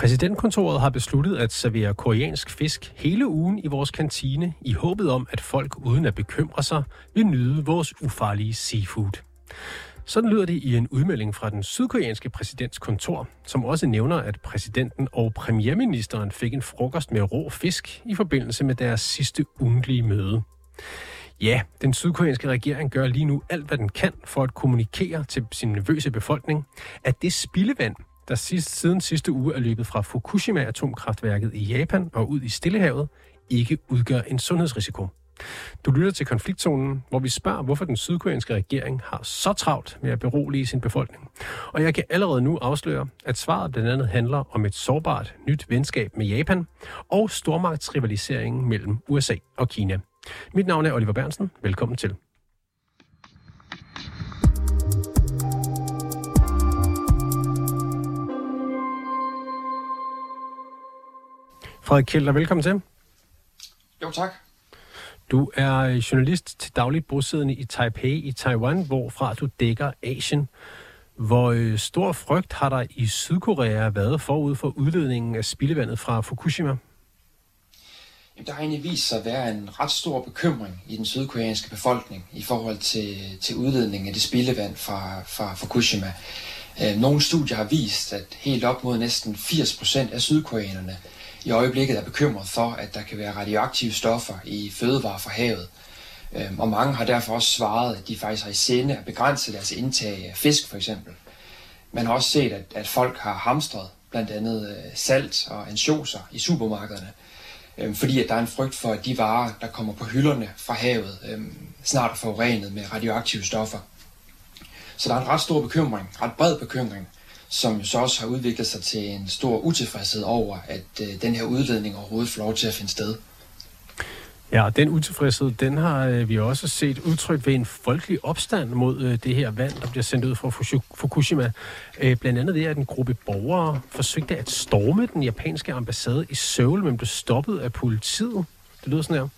Præsidentkontoret har besluttet at servere koreansk fisk hele ugen i vores kantine i håbet om, at folk uden at bekymre sig vil nyde vores ufarlige seafood. Sådan lyder det i en udmelding fra den sydkoreanske præsidents kontor, som også nævner, at præsidenten og premierministeren fik en frokost med rå fisk i forbindelse med deres sidste ugentlige møde. Ja, den sydkoreanske regering gør lige nu alt, hvad den kan for at kommunikere til sin nervøse befolkning, at det spildevand, der sidst, siden sidste uge er løbet fra Fukushima-atomkraftværket i Japan og ud i Stillehavet, ikke udgør en sundhedsrisiko. Du lytter til konfliktzonen, hvor vi spørger, hvorfor den sydkoreanske regering har så travlt med at berolige sin befolkning. Og jeg kan allerede nu afsløre, at svaret blandt andet handler om et sårbart nyt venskab med Japan og stormagtsrivaliseringen mellem USA og Kina. Mit navn er Oliver Bernsen. Velkommen til. Frederik Kjelder, velkommen til. Jo, tak. Du er journalist til dagligt bosiddende i Taipei i Taiwan, hvorfra du dækker Asien. Hvor øh, stor frygt har der i Sydkorea været forud for udledningen af spildevandet fra Fukushima? Jamen, der har egentlig vist sig at være en ret stor bekymring i den sydkoreanske befolkning i forhold til, til udledningen af det spildevand fra, fra Fukushima. Øh, nogle studier har vist, at helt op mod næsten 80% af sydkoreanerne i øjeblikket er bekymret for, at der kan være radioaktive stoffer i fødevarer fra havet. Øhm, og mange har derfor også svaret, at de faktisk har i sinde at begrænse deres indtag af fisk for eksempel. Man har også set, at, at folk har hamstret blandt andet øh, salt og ansjoser i supermarkederne, øhm, fordi at der er en frygt for, at de varer, der kommer på hylderne fra havet, øhm, snart er forurenet med radioaktive stoffer. Så der er en ret stor bekymring, ret bred bekymring som så også har udviklet sig til en stor utilfredshed over, at øh, den her udledning overhovedet får lov til at finde sted. Ja, den utilfredshed, den har øh, vi også set udtrykt ved en folkelig opstand mod øh, det her vand, der bliver sendt ud fra Fukushima. Øh, blandt andet ved, at en gruppe borgere forsøgte at storme den japanske ambassade i Seoul, men blev stoppet af politiet. Det lyder sådan her.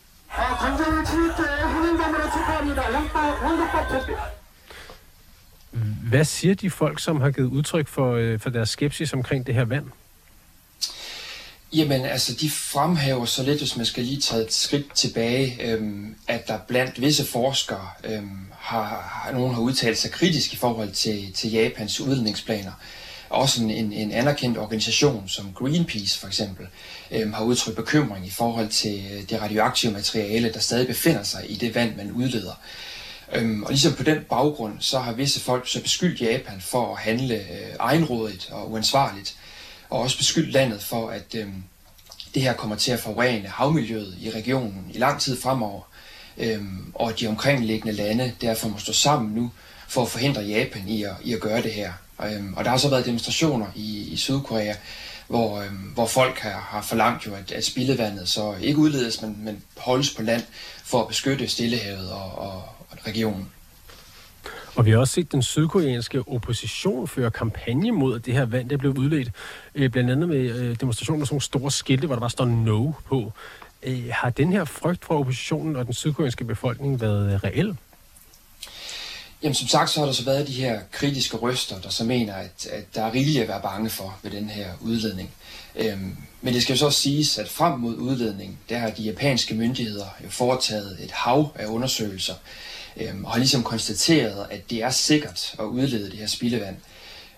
Hvad siger de folk, som har givet udtryk for, øh, for deres skepsis omkring det her vand? Jamen, altså, de fremhæver så lidt, hvis man skal lige tage et skridt tilbage, øhm, at der blandt visse forskere øhm, har, har nogen har udtalt sig kritisk i forhold til, til Japans udledningsplaner. Også en, en, en anerkendt organisation som Greenpeace for eksempel øhm, har udtrykt bekymring i forhold til øh, det radioaktive materiale, der stadig befinder sig i det vand, man udleder. Øhm, og ligesom på den baggrund, så har visse folk så beskyldt Japan for at handle øh, egenrådigt og uansvarligt, og også beskyldt landet for, at øh, det her kommer til at forurene havmiljøet i regionen i lang tid fremover, øh, og at de omkringliggende lande derfor må stå sammen nu for at forhindre Japan i at, i at gøre det her. Øhm, og der har så været demonstrationer i, i Sydkorea, hvor, øhm, hvor folk har, har forlangt jo, at, at spildevandet så ikke udledes, men, men holdes på land for at beskytte Stillehavet og, og, regionen. Og vi har også set den sydkoreanske opposition føre kampagne mod, at det her vand det blev udledt. Øh, blandt andet med øh, demonstrationer med sådan nogle store skilte, hvor der bare står no på. Øh, har den her frygt fra oppositionen og den sydkoreanske befolkning været reel? Jamen som sagt, så har der så været de her kritiske røster, der så mener, at, at der er rigeligt at være bange for ved den her udledning. Øhm, men det skal jo så siges, at frem mod udledning, der har de japanske myndigheder jo foretaget et hav af undersøgelser, øhm, og har ligesom konstateret, at det er sikkert at udlede det her spildevand.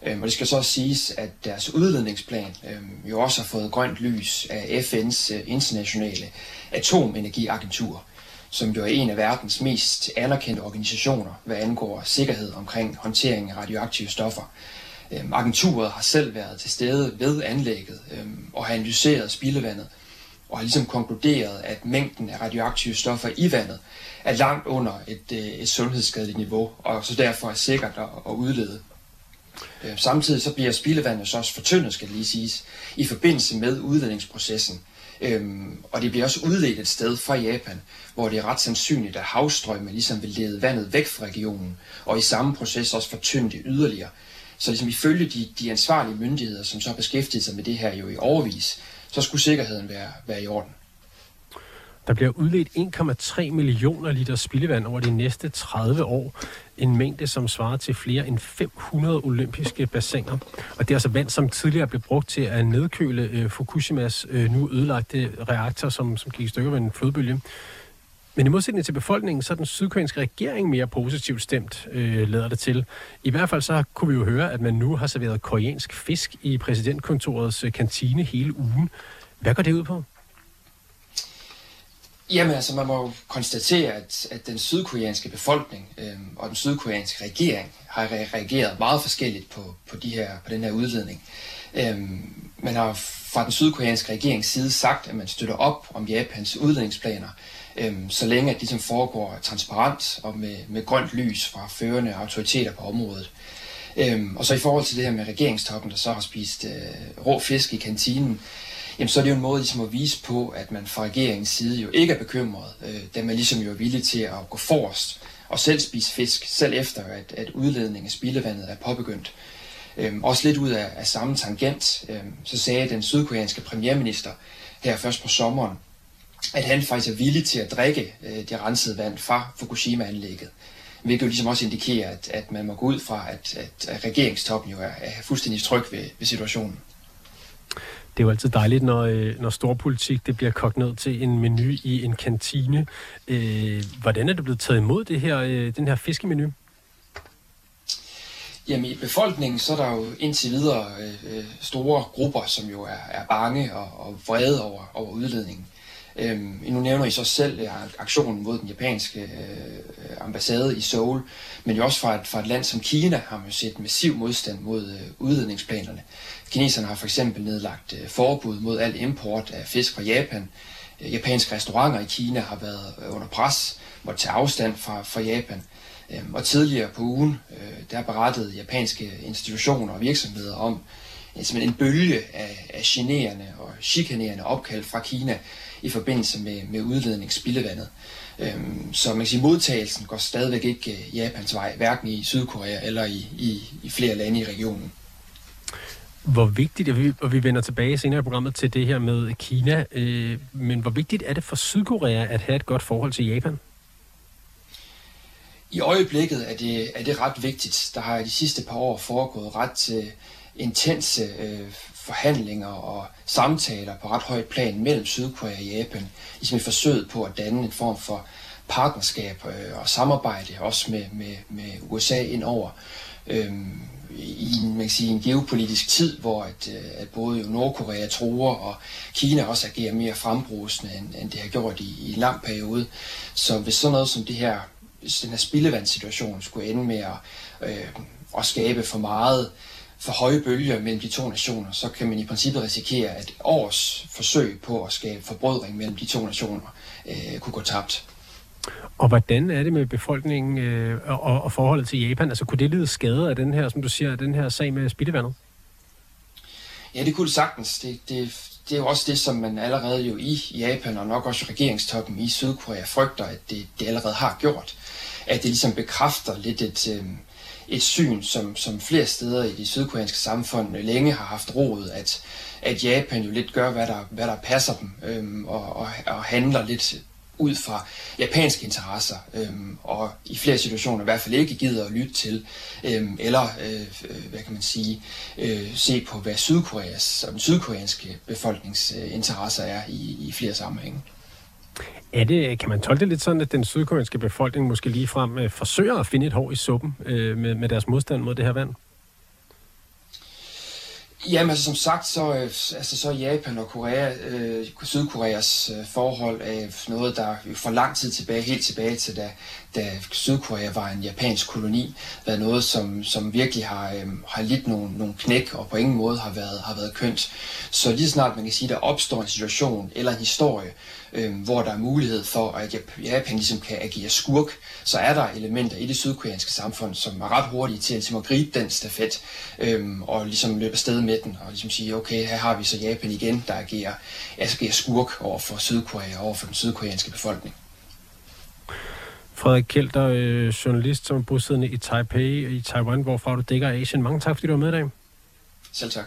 Øhm, og det skal så siges, at deres udledningsplan øhm, jo også har fået grønt lys af FN's øh, internationale atomenergiagentur, som jo er en af verdens mest anerkendte organisationer, hvad angår sikkerhed omkring håndtering af radioaktive stoffer. Øhm, agenturet har selv været til stede ved anlægget øhm, og har analyseret spildevandet og har ligesom konkluderet, at mængden af radioaktive stoffer i vandet er langt under et, øh, et sundhedsskadeligt niveau, og så derfor er sikkert at, at udlede. Øh, samtidig så bliver spildevandet så også fortyndet, skal det lige siges, i forbindelse med udledningsprocessen. Øhm, og det bliver også udledt et sted fra Japan, hvor det er ret sandsynligt, at havstrømme ligesom vil lede vandet væk fra regionen, og i samme proces også fortynde det yderligere. Så ligesom ifølge de, de ansvarlige myndigheder, som så har beskæftiget sig med det her jo i overvis, så skulle sikkerheden være, være i orden. Der bliver udledt 1,3 millioner liter spildevand over de næste 30 år. En mængde, som svarer til flere end 500 olympiske bassiner. Og det er altså vand, som tidligere blev brugt til at nedkøle øh, Fukushimas øh, nu ødelagte reaktor, som, som gik i stykker ved en flodbølge. Men i modsætning til befolkningen, så er den sydkoreanske regering mere positivt stemt, øh, lader det til. I hvert fald så kunne vi jo høre, at man nu har serveret koreansk fisk i præsidentkontorets øh, kantine hele ugen. Hvad går det ud på? Jamen altså, man må jo konstatere, at, at den sydkoreanske befolkning øh, og den sydkoreanske regering har reageret meget forskelligt på, på, de her, på den her udledning. Øh, man har fra den sydkoreanske regerings side sagt, at man støtter op om Japans udledningsplaner, øhm, så længe at det som foregår transparent og med, med grønt lys fra førende autoriteter på området. Øhm, og så i forhold til det her med regeringstoppen, der så har spist øh, rå fisk i kantinen, jamen så er det jo en måde ligesom at vise på, at man fra regeringens side jo ikke er bekymret, øh, da man ligesom jo er villig til at gå forrest og selv spise fisk, selv efter at, at udledningen af spildevandet er påbegyndt. Øhm, også lidt ud af, af samme tangent, øhm, så sagde den sydkoreanske premierminister her først på sommeren, at han faktisk er villig til at drikke øh, det rensede vand fra Fukushima-anlægget. Hvilket jo ligesom også indikerer, at, at man må gå ud fra, at, at, at regeringstoppen jo er, er fuldstændig tryg ved, ved situationen. Det er jo altid dejligt, når, øh, når storpolitik det bliver kogt ned til en menu i en kantine. Øh, hvordan er det blevet taget imod, det her, øh, den her fiskemenu? Jamen i befolkningen, så er der jo indtil videre øh, store grupper, som jo er, er bange og, og vrede over, over udledningen. Øhm, nu nævner I så selv ja, aktionen mod den japanske øh, ambassade i Seoul, men jo også fra et, fra et land som Kina har man jo set massiv modstand mod øh, udledningsplanerne. Kineserne har for eksempel nedlagt øh, forbud mod al import af fisk fra Japan. Øh, japanske restauranter i Kina har været øh, under pres, måtte tage afstand fra, fra Japan. Øh, og tidligere på ugen, øh, der berettede japanske institutioner og virksomheder om øh, en bølge af, af generende og chikanerende opkald fra Kina i forbindelse med, med udledningsspildevandet. Øhm, så man kan sige, modtagelsen går stadigvæk ikke øh, Japans vej, hverken i Sydkorea eller i, i, i flere lande i regionen. Hvor vigtigt, og vi, og vi vender tilbage senere i programmet til det her med Kina, øh, men hvor vigtigt er det for Sydkorea at have et godt forhold til Japan? I øjeblikket er det, er det ret vigtigt. Der har de sidste par år foregået ret øh, intense øh, forhandlinger og samtaler på ret højt plan mellem Sydkorea og Japan, ligesom et forsøg på at danne en form for partnerskab øh, og samarbejde, også med, med, med USA indover. Øhm, i en, man kan sige, en geopolitisk tid, hvor at, øh, at både Nordkorea truer og Kina også agerer mere frembrusende, end, end det har gjort i, i en lang periode. Så hvis sådan noget som det her, den her spildevandssituation skulle ende med at, øh, at skabe for meget for høje bølger mellem de to nationer, så kan man i princippet risikere, at års forsøg på at skabe forbrødring mellem de to nationer øh, kunne gå tabt. Og hvordan er det med befolkningen øh, og, og forholdet til Japan? Altså kunne det lide skade af den her, som du siger, den her sag med spildevandet? Ja, det kunne det sagtens. Det, det, det er jo også det, som man allerede jo i Japan og nok også regeringstoppen i Sydkorea frygter, at det, det allerede har gjort. At det ligesom bekræfter lidt et, øh, et syn, som, som flere steder i de sydkoreanske samfund længe har haft roet, at, at Japan jo lidt gør, hvad der, hvad der passer dem, øhm, og, og, og handler lidt ud fra japanske interesser, øhm, og i flere situationer i hvert fald ikke gider at lytte til, øhm, eller øh, øh hvad kan man sige, øh, se på, hvad Sydkoreas og den sydkoreanske befolknings øh, interesser er i, i flere sammenhænge. Er det, kan man tolke det lidt sådan, at den sydkoreanske befolkning måske ligefrem øh, forsøger at finde et hår i suppen øh, med, med deres modstand mod det her vand? Jamen altså som sagt, så, øh, altså, så Japan og Korea, øh, Sydkoreas øh, forhold er noget, der for lang tid tilbage, helt tilbage til da, da Sydkorea var en japansk koloni, været noget, som, som virkelig har, øh, har lidt nogle, nogle knæk og på ingen måde har været, har været kønt. Så lige snart man kan sige, der opstår en situation eller en historie, øh, hvor der er mulighed for, at Japan ligesom kan agere skurk, så er der elementer i det sydkoreanske samfund, som er ret hurtige til ligesom at gribe den stafet øh, og ligesom løbe afsted med den og ligesom sige, okay, her har vi så Japan igen, der agerer, altså agerer skurk over for Sydkorea og over for den sydkoreanske befolkning. Frederik Kjelter, øh, journalist som er bosiddende i Taipei i Taiwan, hvorfra du dækker Asien. Mange tak, fordi du var med i dag. Selv tak.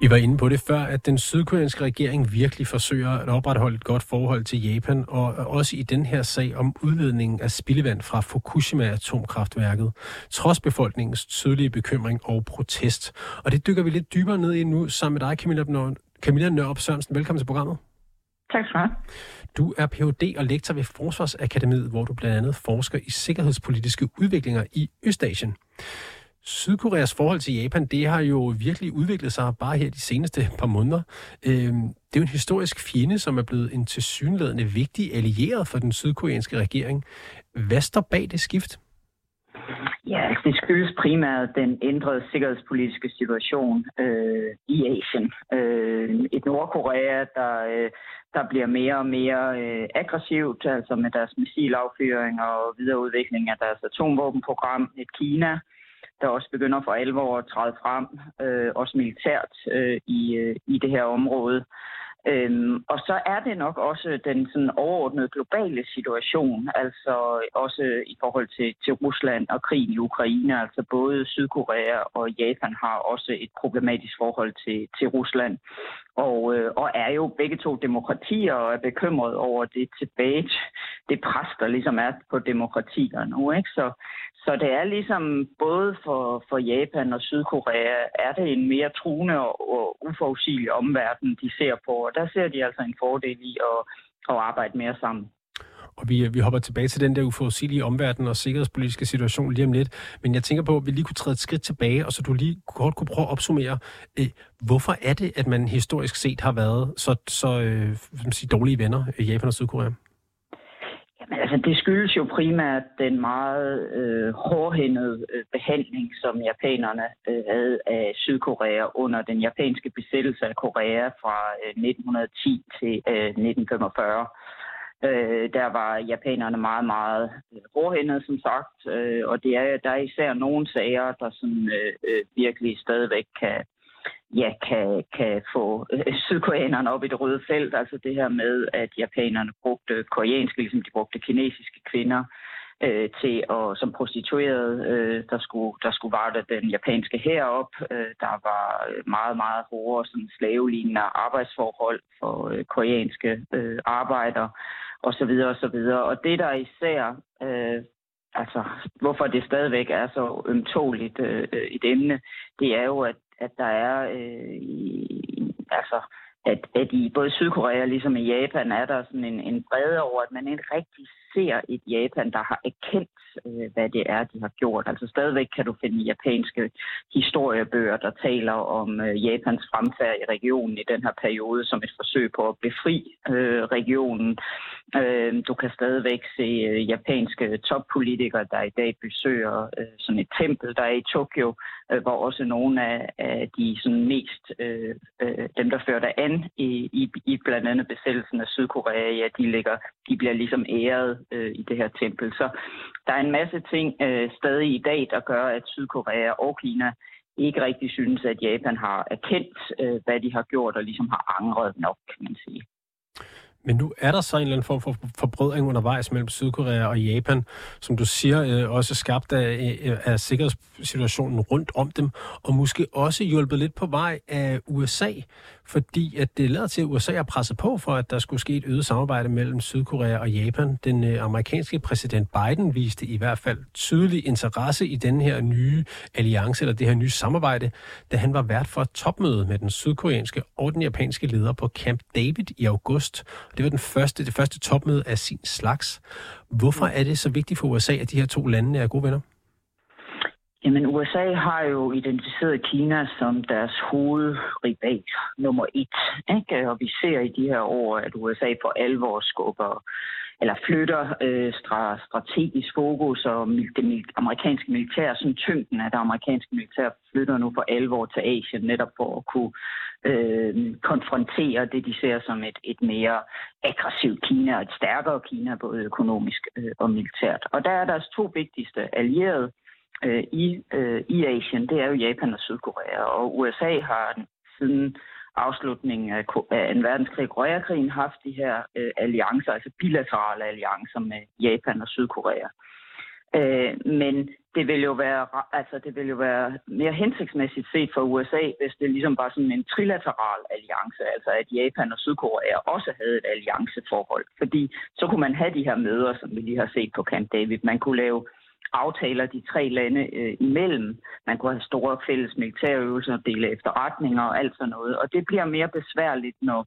Vi var inde på det før, at den sydkoreanske regering virkelig forsøger at opretholde et godt forhold til Japan, og også i den her sag om udledningen af spildevand fra Fukushima-atomkraftværket, trods befolkningens tydelige bekymring og protest. Og det dykker vi lidt dybere ned i nu sammen med dig, Camilla, Nør- Camilla Nørup Sørensen. Velkommen til programmet. Tak skal du have. Du er Ph.D. og lektor ved Forsvarsakademiet, hvor du blandt andet forsker i sikkerhedspolitiske udviklinger i Østasien. Sydkoreas forhold til Japan, det har jo virkelig udviklet sig bare her de seneste par måneder. Øhm, det er jo en historisk fjende, som er blevet en tilsyneladende vigtig allieret for den sydkoreanske regering. Hvad står bag det skift? Ja, altså, det skyldes primært den ændrede sikkerhedspolitiske situation øh, i Asien. Øh, et Nordkorea, der, øh, der bliver mere og mere øh, aggressivt, altså med deres missilaffyring og videreudvikling af deres atomvåbenprogram. Et Kina, der også begynder for alvor at træde frem, øh, også militært øh, i, øh, i det her område. Øhm, og så er det nok også den sådan overordnede globale situation, altså også i forhold til, til Rusland og krigen i Ukraine. Altså både Sydkorea og Japan har også et problematisk forhold til, til Rusland, og, øh, og er jo begge to demokratier og er bekymret over det tilbage, det pres, der ligesom er på demokratier nu. Ikke? Så, så det er ligesom både for, for Japan og Sydkorea, er det en mere truende og, og uforudsigelig omverden, de ser på. Og der ser de altså en fordel i at, at arbejde mere sammen. Og vi, vi hopper tilbage til den der uforudsigelige omverden og sikkerhedspolitiske situation lige om lidt. Men jeg tænker på, at vi lige kunne træde et skridt tilbage, og så du lige kort kunne prøve at opsummere, øh, hvorfor er det, at man historisk set har været så, så øh, sige, dårlige venner, Japan og Sydkorea? Men altså, det skyldes jo primært den meget øh, hårdhændede øh, behandling, som japanerne øh, havde af Sydkorea under den japanske besættelse af Korea fra øh, 1910 til øh, 1945. Øh, der var japanerne meget, meget øh, hårdhændede, som sagt, øh, og det er, der er især nogle sager, der sådan, øh, øh virkelig stadigvæk kan, ja, kan, kan få øh, sydkoreanerne op i det røde felt. Altså det her med, at japanerne brugte koreanske, ligesom de brugte kinesiske kvinder øh, til at, som prostituerede, øh, der, skulle, der skulle varte den japanske herop. Øh, der var meget, meget hårde sådan slavelignende arbejdsforhold for øh, koreanske øh, arbejdere og så videre og så videre. Og det der især øh, altså, hvorfor det stadigvæk er så ømtåligt øh, øh et emne, det er jo, at at der er øh, i, altså at, at i både Sydkorea ligesom i Japan er der sådan en, en brede over, at man ikke rigtig ser et Japan, der har erkendt, øh, hvad det er, de har gjort. Altså stadigvæk kan du finde japanske historiebøger, der taler om øh, Japans fremfærd i regionen i den her periode som et forsøg på at befri øh, regionen. Øh, du kan stadigvæk se øh, japanske toppolitikere, der i dag besøger øh, sådan et tempel, der er i Tokyo, øh, hvor også nogle af, af de sådan mest, øh, øh, dem der førte an i, i, i blandt andet besættelsen af Sydkorea, ja, de, ligger, de bliver ligesom æret øh, i det her tempel. Så der er en masse ting øh, stadig i dag, der gør, at Sydkorea og Kina ikke rigtig synes, at Japan har erkendt, øh, hvad de har gjort, og ligesom har angret nok, kan man sige. Men nu er der så en eller anden form for forbrødring undervejs mellem Sydkorea og Japan, som du siger, øh, også skabt af, øh, af sikkerhedssituationen rundt om dem, og måske også hjulpet lidt på vej af USA, fordi at det lader til, at USA har presset på for, at der skulle ske et øget samarbejde mellem Sydkorea og Japan. Den øh, amerikanske præsident Biden viste i hvert fald tydelig interesse i den her nye alliance, eller det her nye samarbejde, da han var vært for et topmøde med den sydkoreanske og den japanske leder på Camp David i august. Det var den første, det første topmøde af sin slags. Hvorfor er det så vigtigt for USA, at de her to lande er gode venner? Jamen, USA har jo identificeret Kina som deres hovedrival nummer et. Ikke? Og vi ser i de her år, at USA for alvor skubber eller flytter øh, strategisk fokus og det amerikanske militær, sådan tyngden af det amerikanske militær flytter nu for alvor til Asien, netop for at kunne øh, konfrontere det, de ser som et, et mere aggressivt Kina og et stærkere Kina, både økonomisk øh, og militært. Og der er deres to vigtigste allierede, øh, Øh, i, øh, i Asien, det er jo Japan og Sydkorea. Og USA har siden afslutningen af, af en verdenskrig, Koreakrigen, haft de her øh, alliancer, altså bilaterale alliancer med Japan og Sydkorea. Øh, men det vil jo være, altså det vil jo være mere hensigtsmæssigt set for USA, hvis det ligesom var sådan en trilateral alliance, altså at Japan og Sydkorea også havde et allianceforhold. Fordi så kunne man have de her møder, som vi lige har set på Camp David. Man kunne lave aftaler de tre lande øh, imellem. Man kunne have store fælles militærøvelser, dele efterretninger og alt sådan noget. Og det bliver mere besværligt, når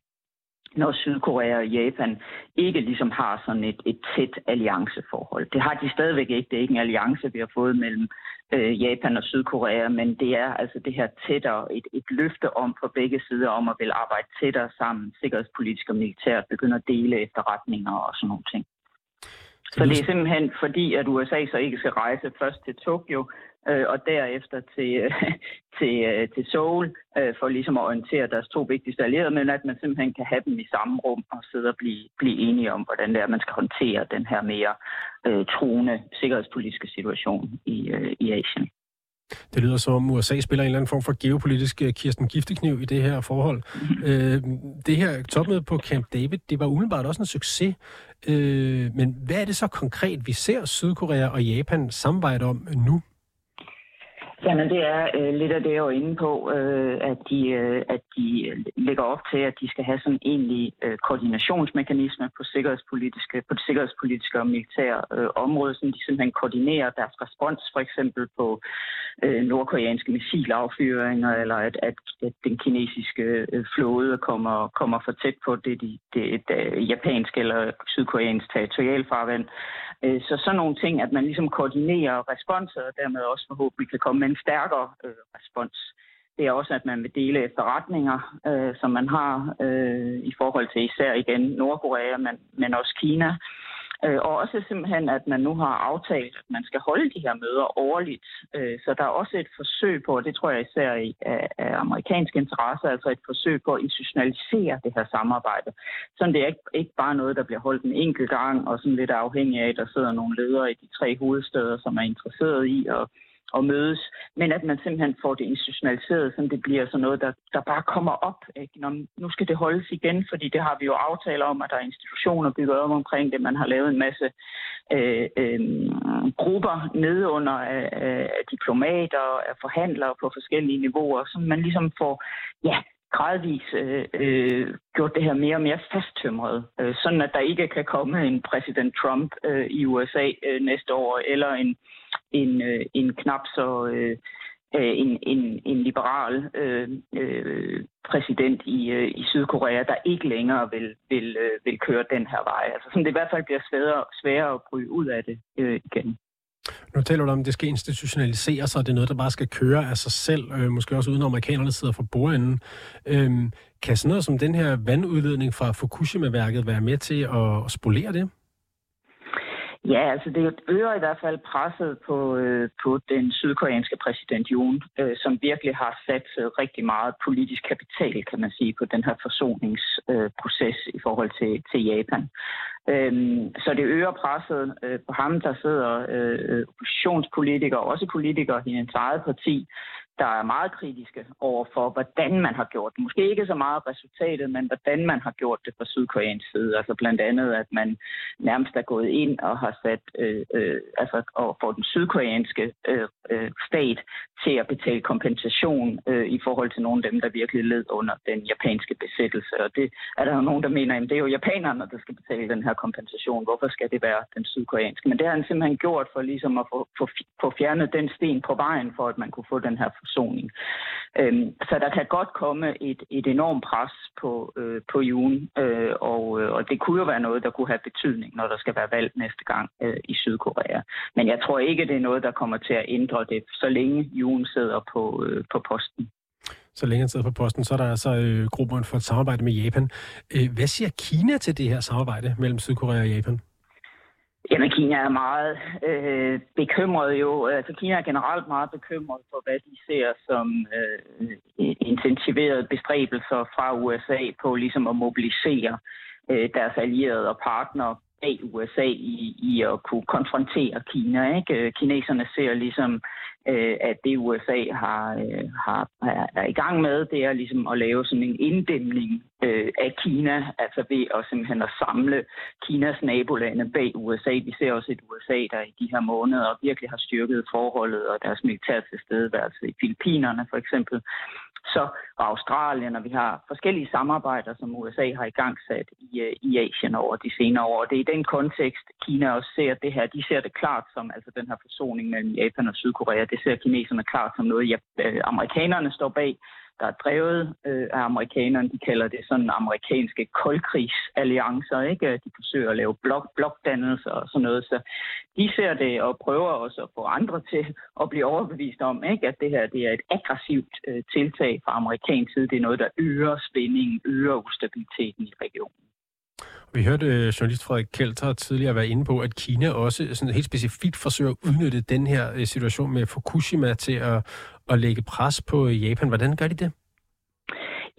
når Sydkorea og Japan ikke ligesom har sådan et, et tæt allianceforhold. Det har de stadigvæk ikke. Det er ikke en alliance, vi har fået mellem øh, Japan og Sydkorea, men det er altså det her tættere, et, et løfte om for begge sider om at vil arbejde tættere sammen, sikkerhedspolitisk og militært, begynde at dele efterretninger og sådan nogle ting. Så det er simpelthen fordi, at USA så ikke skal rejse først til Tokyo, øh, og derefter til, øh, til, øh, til Seoul, øh, for ligesom at orientere deres to vigtigste allierede, men at man simpelthen kan have dem i samme rum og sidde og blive, blive enige om, hvordan det er, man skal håndtere den her mere øh, truende sikkerhedspolitiske situation i, øh, i Asien. Det lyder som om USA spiller en eller anden form for geopolitisk øh, Kirsten Giftekniv i det her forhold. Mm-hmm. Øh, det her topmøde på Camp David, det var umiddelbart også en succes. Øh, men hvad er det så konkret, vi ser Sydkorea og Japan samarbejde om nu? Jamen det er øh, lidt af det, jeg var inde på, øh, at, de, øh, at de øh, lægger op til, at de skal have sådan en egentlig øh, koordinationsmekanisme på, sikkerhedspolitiske, på det sikkerhedspolitiske og militære øh, område, så de simpelthen koordinerer deres respons, for eksempel på øh, nordkoreanske missilaffyringer, eller at, at, at den kinesiske øh, flåde kommer, kommer for tæt på det, de, det det øh, eller sydkoreansk territorialfarvand. Øh, så sådan nogle ting, at man ligesom koordinerer responser, og dermed også forhåbentlig kan komme med en stærkere øh, respons. Det er også, at man vil dele efterretninger, øh, som man har øh, i forhold til især igen Nordkorea, men, men også Kina. Øh, og også simpelthen, at man nu har aftalt, at man skal holde de her møder årligt. Øh, så der er også et forsøg på, og det tror jeg især i, af, af amerikansk interesse, altså et forsøg på at institutionalisere det her samarbejde. Så det er ikke, ikke bare noget, der bliver holdt en enkelt gang, og sådan lidt afhængig af, at der sidder nogle ledere i de tre hovedsteder, som er interesseret i at at mødes, men at man simpelthen får det institutionaliseret, så det bliver sådan noget, der, der bare kommer op. Ikke? Når, nu skal det holdes igen, fordi det har vi jo aftaler om, at der er institutioner bygget op omkring det. Man har lavet en masse øh, øh, grupper nedunder af, øh, øh, af diplomater og af forhandlere på forskellige niveauer, så man ligesom får ja, gradvis øh, øh, gjort det her mere og mere fasttømret, øh, sådan at der ikke kan komme en præsident Trump øh, i USA øh, næste år, eller en en, øh, en knap så øh, øh, en, en, en liberal øh, øh, præsident i, øh, i Sydkorea, der ikke længere vil, vil, øh, vil køre den her vej. Altså som det i hvert fald bliver sværere, sværere at bryde ud af det øh, igen. Nu taler du om, at det skal institutionaliseres, og det er noget, der bare skal køre af sig selv, øh, måske også uden amerikanerne sidder for bordenden. Øh, kan sådan noget som den her vandudledning fra Fukushima-værket være med til at spolere det? Ja, altså det øger i hvert fald presset på, øh, på den sydkoreanske præsident Yoon, øh, som virkelig har sat øh, rigtig meget politisk kapital, kan man sige, på den her forsoningsproces øh, i forhold til, til Japan. Øhm, så det øger presset øh, på ham, der sidder øh, øh oppositionspolitikere, også politikere i hans eget parti, der er meget kritiske over for, hvordan man har gjort det. Måske ikke så meget resultatet, men hvordan man har gjort det fra sydkoreansk side. Altså blandt andet, at man nærmest er gået ind og har sat øh, øh, altså, og for den sydkoreanske øh, øh, stat til at betale kompensation øh, i forhold til nogle af dem, der virkelig led under den japanske besættelse. Og det er der jo nogen, der mener, at det er jo japanerne, der skal betale den her kompensation. Hvorfor skal det være den sydkoreanske? Men det har han simpelthen gjort for ligesom at få, få, få fjernet den sten på vejen for, at man kunne få den her forsoning. Øhm, så der kan godt komme et, et enormt pres på, øh, på juni, øh, og, øh, og det kunne jo være noget, der kunne have betydning, når der skal være valg næste gang øh, i Sydkorea. Men jeg tror ikke, det er noget, der kommer til at ændre det, så længe juni sidder på, øh, på posten. Så længe han sidder på posten, så er der altså øh, gruppen for et samarbejde med Japan. Øh, hvad siger Kina til det her samarbejde mellem Sydkorea og Japan? Jamen, Kina er meget øh, bekymret jo. Altså, Kina er generelt meget bekymret for, hvad de ser som øh, intensiverede bestræbelser fra USA på ligesom at mobilisere øh, deres allierede og partnere bag USA i, i at kunne konfrontere Kina. Ikke? Øh, kineserne ser ligesom øh, at det USA har, øh, har, er i gang med, det er ligesom at lave sådan en inddæmning øh, af Kina, altså ved at simpelthen at samle Kinas nabolande bag USA. Vi ser også et USA, der i de her måneder virkelig har styrket forholdet og deres militære tilstedeværelse i Filippinerne for eksempel så og Australien, og vi har forskellige samarbejder, som USA har i gang sat i, i Asien over de senere år. Og det er i den kontekst, Kina også ser det her. De ser det klart som, altså den her forsoning mellem Japan og Sydkorea, det ser kineserne klart som noget, ja, øh, amerikanerne står bag, der er drevet øh, af amerikanerne. De kalder det sådan amerikanske koldkrigsalliancer. Ikke? De forsøger at lave blok, blokdannelser og sådan noget. Så de ser det og prøver også at få andre til at blive overbevist om, ikke? at det her det er et aggressivt øh, tiltag fra amerikansk side. Det er noget, der øger spændingen, øger ustabiliteten i regionen. Vi hørte øh, journalist Frederik Kelter tidligere være inde på, at Kina også sådan helt specifikt forsøger at udnytte den her øh, situation med Fukushima til at, at lægge pres på øh, Japan. Hvordan gør de det?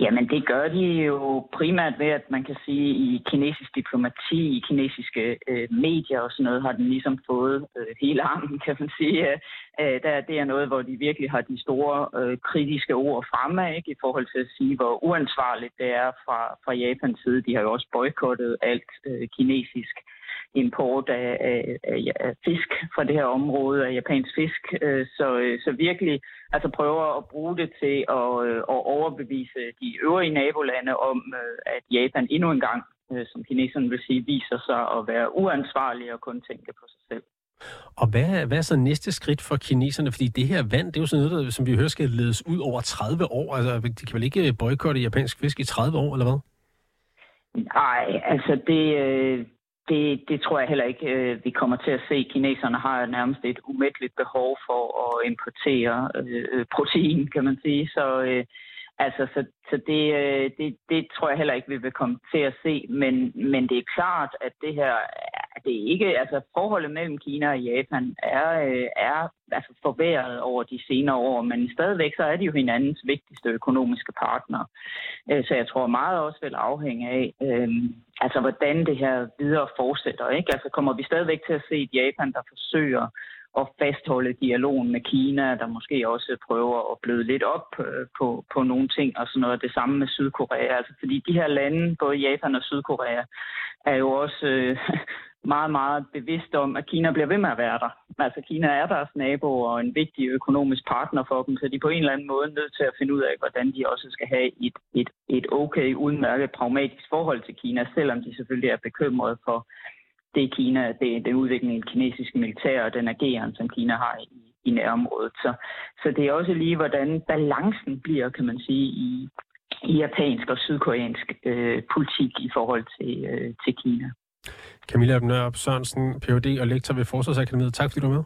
Jamen, det gør de jo primært ved, at man kan sige, i kinesisk diplomati, i kinesiske øh, medier og sådan noget, har den ligesom fået øh, hele armen, kan man sige. Øh, der, det er noget, hvor de virkelig har de store øh, kritiske ord fremme, ikke, i forhold til at sige, hvor uansvarligt det er fra, fra Japans side. De har jo også boykottet alt øh, kinesisk import af, af, af, af fisk fra det her område, af japansk fisk. Øh, så, øh, så virkelig altså prøver at bruge det til at, øh, at overbevise de øvrige nabolande om, at Japan endnu en gang, som kineserne vil sige, viser sig at være uansvarlige og kun tænke på sig selv. Og hvad, hvad er så næste skridt for kineserne? Fordi det her vand, det er jo sådan noget, der, som vi hører, skal ledes ud over 30 år. Altså, de kan vel ikke boykotte japansk fisk i 30 år, eller hvad? Nej, altså det, det, det tror jeg heller ikke, øh, vi kommer til at se. Kineserne har nærmest et umætteligt behov for at importere øh, øh, protein, kan man sige. Så, øh, altså, så, så det, øh, det, det tror jeg heller ikke, vi vil komme til at se. Men, men det er klart, at det her det er ikke, altså forholdet mellem Kina og Japan er, øh, er altså forværret over de senere år, men stadigvæk så er de jo hinandens vigtigste økonomiske partner. Øh, så jeg tror meget også vil afhænge af, øh, altså hvordan det her videre fortsætter. Ikke? Altså kommer vi stadigvæk til at se et Japan, der forsøger at fastholde dialogen med Kina, der måske også prøver at bløde lidt op øh, på, på nogle ting og sådan noget. Det samme med Sydkorea. Altså, fordi de her lande, både Japan og Sydkorea, er jo også øh, meget, meget bevidst om, at Kina bliver ved med at være der. Altså Kina er deres nabo og en vigtig økonomisk partner for dem, så de er på en eller anden måde nødt til at finde ud af, hvordan de også skal have et, et, et okay, udmærket, pragmatisk forhold til Kina, selvom de selvfølgelig er bekymrede for det Kina, det, den udvikling i det kinesiske militær og den ageren, som Kina har i, i nærområdet. Så, så det er også lige, hvordan balancen bliver, kan man sige, i, i japansk og sydkoreansk øh, politik i forhold til, øh, til Kina. Camilla Nørup Sørensen, Ph.D. og lektor ved Forsvarsakademiet. Tak fordi du var med.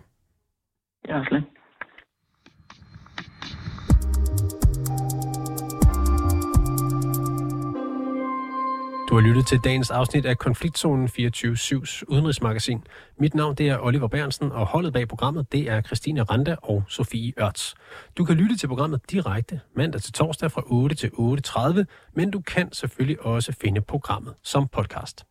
Var slet. Du har lyttet til dagens afsnit af Konfliktzonen 24-7's udenrigsmagasin. Mit navn det er Oliver Bernsen, og holdet bag programmet det er Christine Randa og Sofie Ørts. Du kan lytte til programmet direkte mandag til torsdag fra 8 til 8.30, men du kan selvfølgelig også finde programmet som podcast.